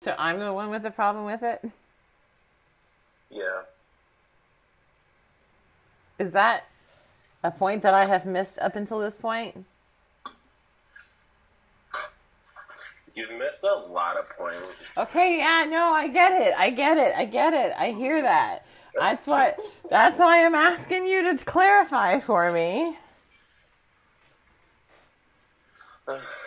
So I'm the one with the problem with it? Yeah. Is that a point that I have missed up until this point? You've missed a lot of points. Okay, yeah, no, I get it. I get it. I get it. I hear that. That's what that's why I'm asking you to clarify for me.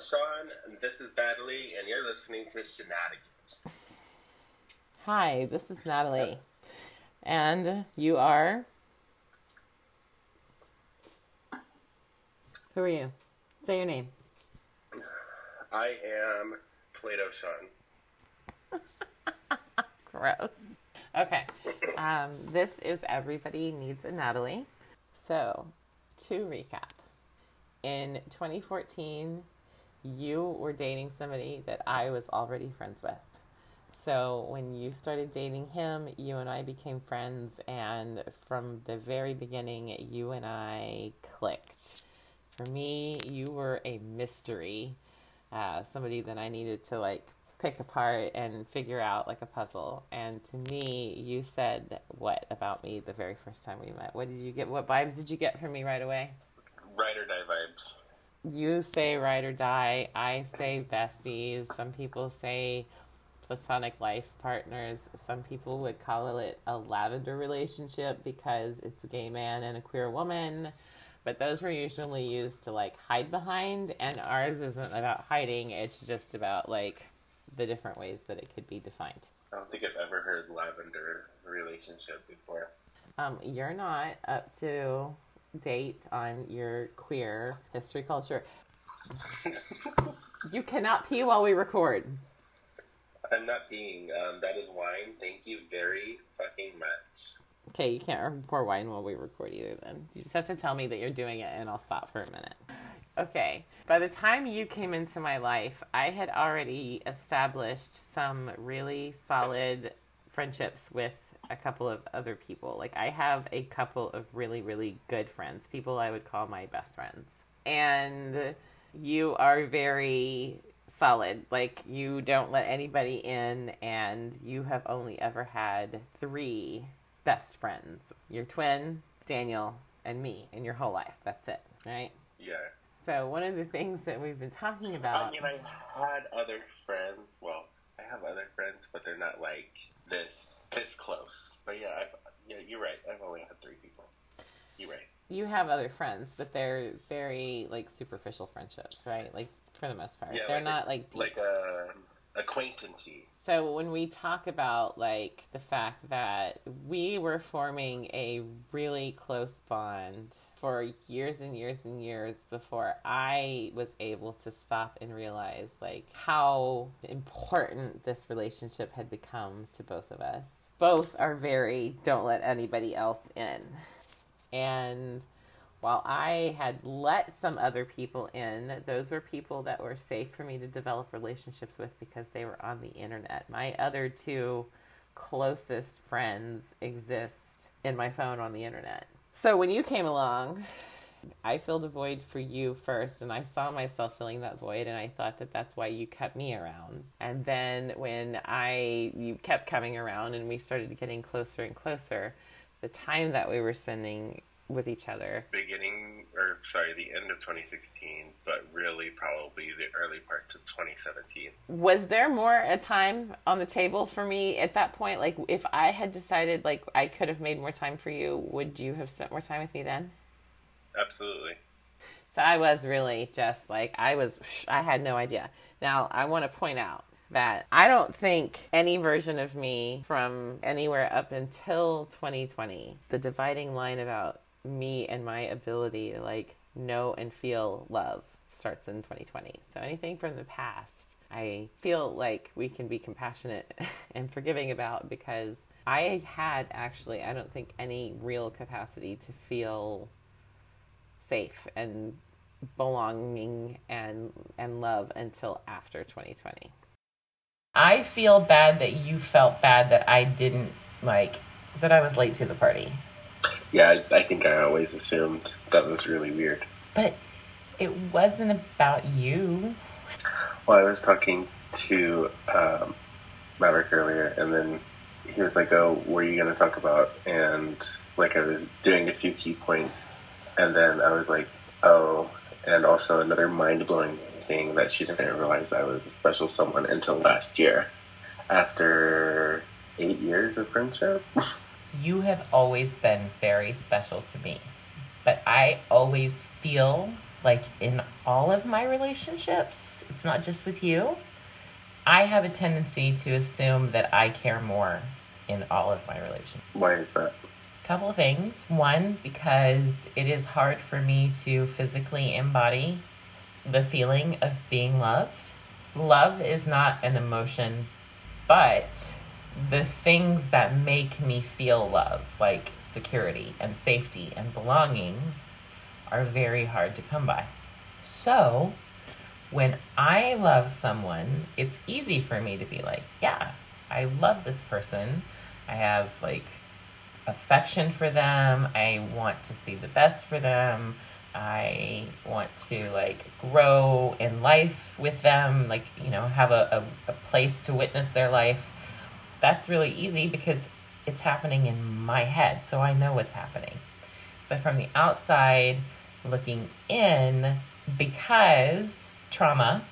Sean, and this is Natalie, and you're listening to Shenanigans. Hi, this is Natalie. And you are Who are you? Say your name. I am Plato Sean. Gross. Okay. Um, this is Everybody Needs a Natalie. So, to recap, in 2014, you were dating somebody that I was already friends with. So, when you started dating him, you and I became friends, and from the very beginning, you and I clicked. For me, you were a mystery, uh, somebody that I needed to like pick apart and figure out like a puzzle. And to me, you said what about me the very first time we met? What did you get? What vibes did you get from me right away? Ride or die vibes. You say ride or die. I say besties. Some people say platonic life partners. Some people would call it a lavender relationship because it's a gay man and a queer woman. But those were usually used to like hide behind, and ours isn't about hiding. It's just about like the different ways that it could be defined. I don't think I've ever heard lavender relationship before. Um, you're not up to date on your queer history culture. you cannot pee while we record. I'm not peeing. Um, that is wine. Thank you very fucking much. Okay, you can't pour wine while we record either then. You just have to tell me that you're doing it and I'll stop for a minute. Okay. By the time you came into my life, I had already established some really solid friendships with a couple of other people. Like, I have a couple of really, really good friends, people I would call my best friends. And you are very solid. Like, you don't let anybody in, and you have only ever had three best friends your twin, Daniel, and me in your whole life. That's it, right? Yeah. So one of the things that we've been talking about. I mean, I had other friends. Well, I have other friends, but they're not like this this close. But yeah, I've, yeah, you're right. I've only had three people. You're right. You have other friends, but they're very like superficial friendships, right? Like for the most part, Yeah, they're like a- not like deep. Like um, a acquaintancey. So when we talk about like the fact that we were forming a really close bond for years and years and years before I was able to stop and realize like how important this relationship had become to both of us. Both are very don't let anybody else in. And while I had let some other people in, those were people that were safe for me to develop relationships with because they were on the internet. My other two closest friends exist in my phone on the internet. So when you came along, I filled a void for you first, and I saw myself filling that void, and I thought that that's why you kept me around. And then when I you kept coming around, and we started getting closer and closer, the time that we were spending with each other Beginning, or sorry, the end of 2016, but really probably the early parts of 2017. was there more a time on the table for me at that point like if i had decided like i could have made more time for you would you have spent more time with me then Absolutely. so i was really just like i was i had no idea now i want to point out that i don't think any version of me from anywhere up until 2020 the dividing line about me and my ability to like know and feel love starts in 2020 so anything from the past I feel like we can be compassionate and forgiving about because I had actually, I don't think, any real capacity to feel safe and belonging and and love until after 2020. I feel bad that you felt bad that I didn't like that I was late to the party. Yeah, I, I think I always assumed that was really weird. But it wasn't about you. Well, I was talking to um, Maverick earlier, and then he was like, "Oh, what are you going to talk about?" And like I was doing a few key points, and then I was like, "Oh," and also another mind blowing thing that she didn't realize I was a special someone until last year, after eight years of friendship. you have always been very special to me, but I always feel like in all of my relationships, it's not just with you. I have a tendency to assume that I care more in all of my relationships. Why is that? Couple of things. One, because it is hard for me to physically embody the feeling of being loved. Love is not an emotion, but the things that make me feel love, like security and safety and belonging, are very hard to come by. So, when I love someone, it's easy for me to be like, yeah, I love this person. I have like affection for them. I want to see the best for them. I want to like grow in life with them, like, you know, have a, a, a place to witness their life. That's really easy because it's happening in my head, so I know what's happening. But from the outside looking in, because trauma,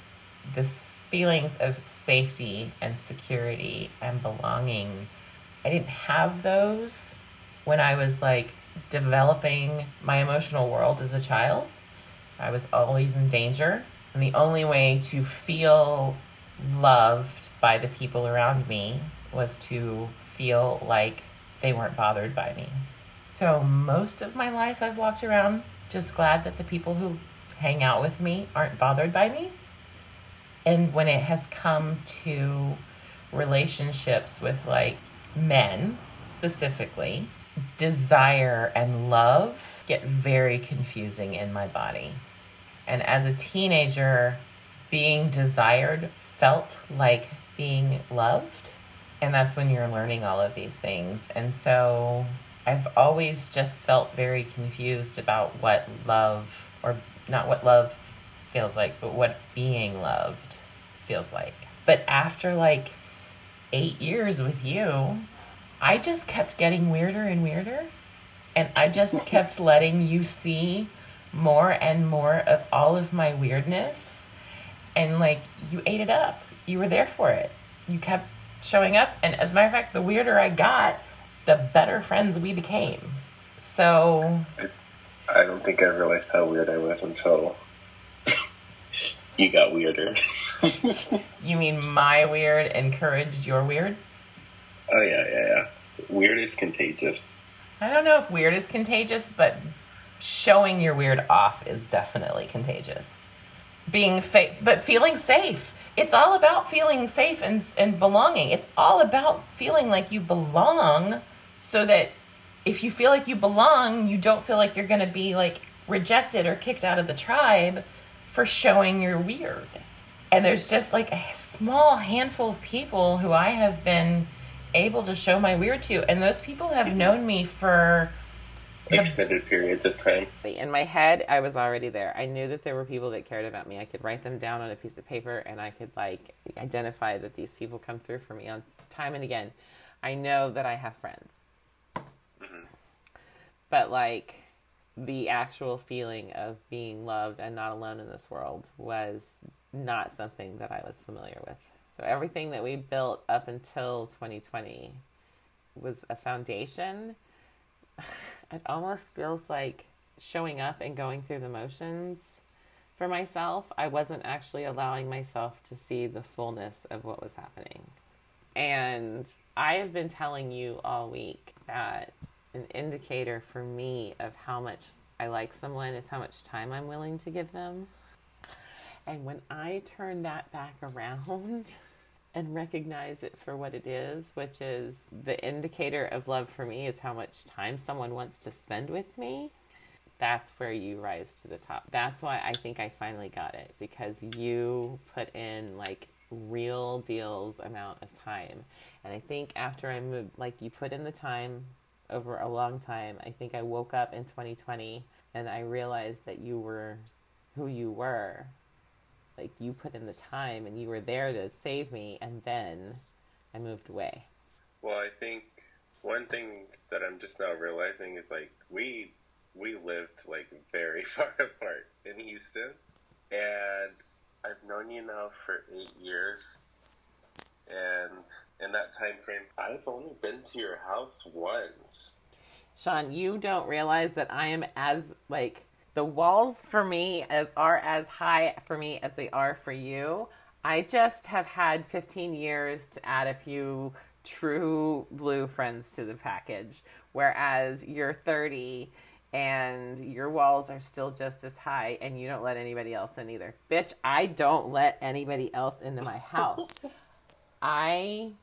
this feelings of safety and security and belonging, I didn't have those when I was like developing my emotional world as a child. I was always in danger. And the only way to feel loved by the people around me was to feel like they weren't bothered by me. So, most of my life, I've walked around just glad that the people who hang out with me aren't bothered by me. And when it has come to relationships with like men specifically, desire and love get very confusing in my body. And as a teenager, being desired felt like being loved. And that's when you're learning all of these things. And so I've always just felt very confused about what love, or not what love feels like, but what being loved feels like. But after like eight years with you, I just kept getting weirder and weirder. And I just kept letting you see more and more of all of my weirdness. And like, you ate it up. You were there for it. You kept showing up. And as a matter of fact, the weirder I got, the better friends we became. So. I don't think I realized how weird I was until you got weirder. You mean my weird encouraged your weird? Oh yeah, yeah, yeah. Weird is contagious. I don't know if weird is contagious, but showing your weird off is definitely contagious. Being fa- but feeling safe. It's all about feeling safe and and belonging. It's all about feeling like you belong so that if you feel like you belong, you don't feel like you're going to be like rejected or kicked out of the tribe for showing you're weird. And there's just like a small handful of people who I have been able to show my weird to, and those people have known me for extended periods of time. In my head, I was already there. I knew that there were people that cared about me. I could write them down on a piece of paper, and I could like identify that these people come through for me on time and again. I know that I have friends, mm-hmm. but like the actual feeling of being loved and not alone in this world was not something that I was familiar with. So everything that we built up until 2020 was a foundation. it almost feels like showing up and going through the motions for myself. I wasn't actually allowing myself to see the fullness of what was happening. And I have been telling you all week that an indicator for me of how much I like someone is how much time I'm willing to give them. And when I turn that back around, and recognize it for what it is, which is the indicator of love for me is how much time someone wants to spend with me. That's where you rise to the top. That's why I think I finally got it because you put in like real deals amount of time. And I think after I moved, like you put in the time over a long time, I think I woke up in 2020 and I realized that you were who you were Like you put in the time and you were there to save me, and then I moved away. Well, I think one thing that I'm just now realizing is like we we lived like very far apart in Houston, and I've known you now for eight years, and in that time frame, I've only been to your house once. Sean, you don't realize that I am as like the walls for me as are as high for me as they are for you. I just have had 15 years to add a few true blue friends to the package, whereas you're 30 and your walls are still just as high and you don't let anybody else in either. Bitch, I don't let anybody else into my house. I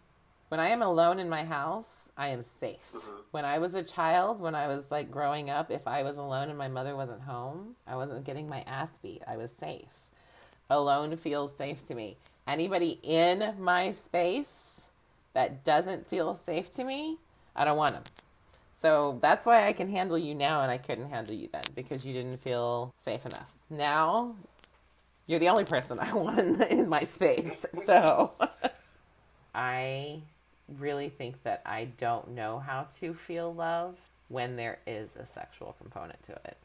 when I am alone in my house, I am safe. Mm-hmm. When I was a child, when I was like growing up, if I was alone and my mother wasn't home, I wasn't getting my ass beat. I was safe. Alone feels safe to me. Anybody in my space that doesn't feel safe to me, I don't want them. So that's why I can handle you now and I couldn't handle you then because you didn't feel safe enough. Now, you're the only person I want in, in my space. So I really think that I don't know how to feel love when there is a sexual component to it.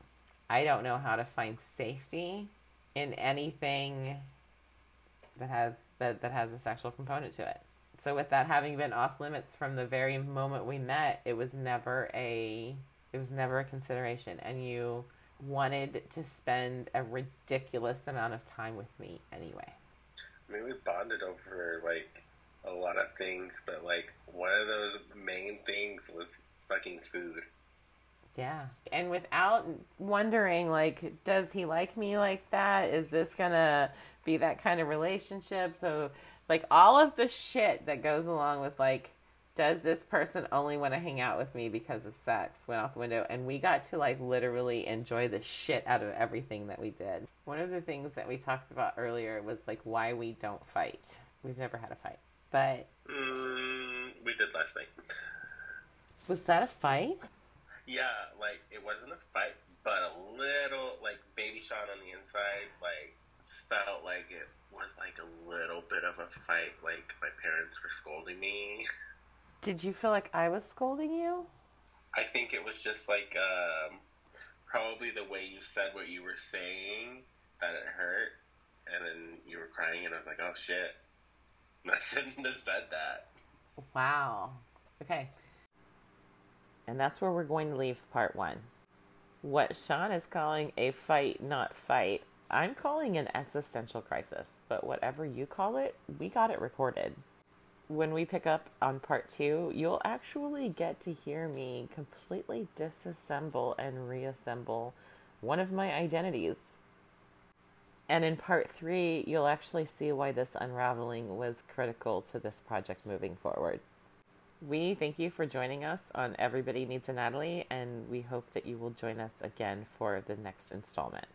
I don't know how to find safety in anything that has that, that has a sexual component to it. So with that having been off limits from the very moment we met, it was never a it was never a consideration and you wanted to spend a ridiculous amount of time with me anyway. I mean, we bonded over like a lot of things, but like one of those main things was fucking food. Yeah. And without wondering, like, does he like me like that? Is this gonna be that kind of relationship? So, like, all of the shit that goes along with, like, does this person only want to hang out with me because of sex went out the window and we got to like literally enjoy the shit out of everything that we did one of the things that we talked about earlier was like why we don't fight we've never had a fight but mm, we did last night. Was that a fight? Yeah, like it wasn't a fight, but a little like baby Sean on the inside, like felt like it was like a little bit of a fight. Like my parents were scolding me. Did you feel like I was scolding you? I think it was just like um, probably the way you said what you were saying that it hurt, and then you were crying, and I was like, "Oh shit." I shouldn't have said that. Wow. Okay. And that's where we're going to leave part one. What Sean is calling a fight, not fight, I'm calling an existential crisis. But whatever you call it, we got it recorded. When we pick up on part two, you'll actually get to hear me completely disassemble and reassemble one of my identities and in part three, you'll actually see why this unraveling was critical to this project moving forward. We thank you for joining us on Everybody Needs a Natalie, and we hope that you will join us again for the next installment.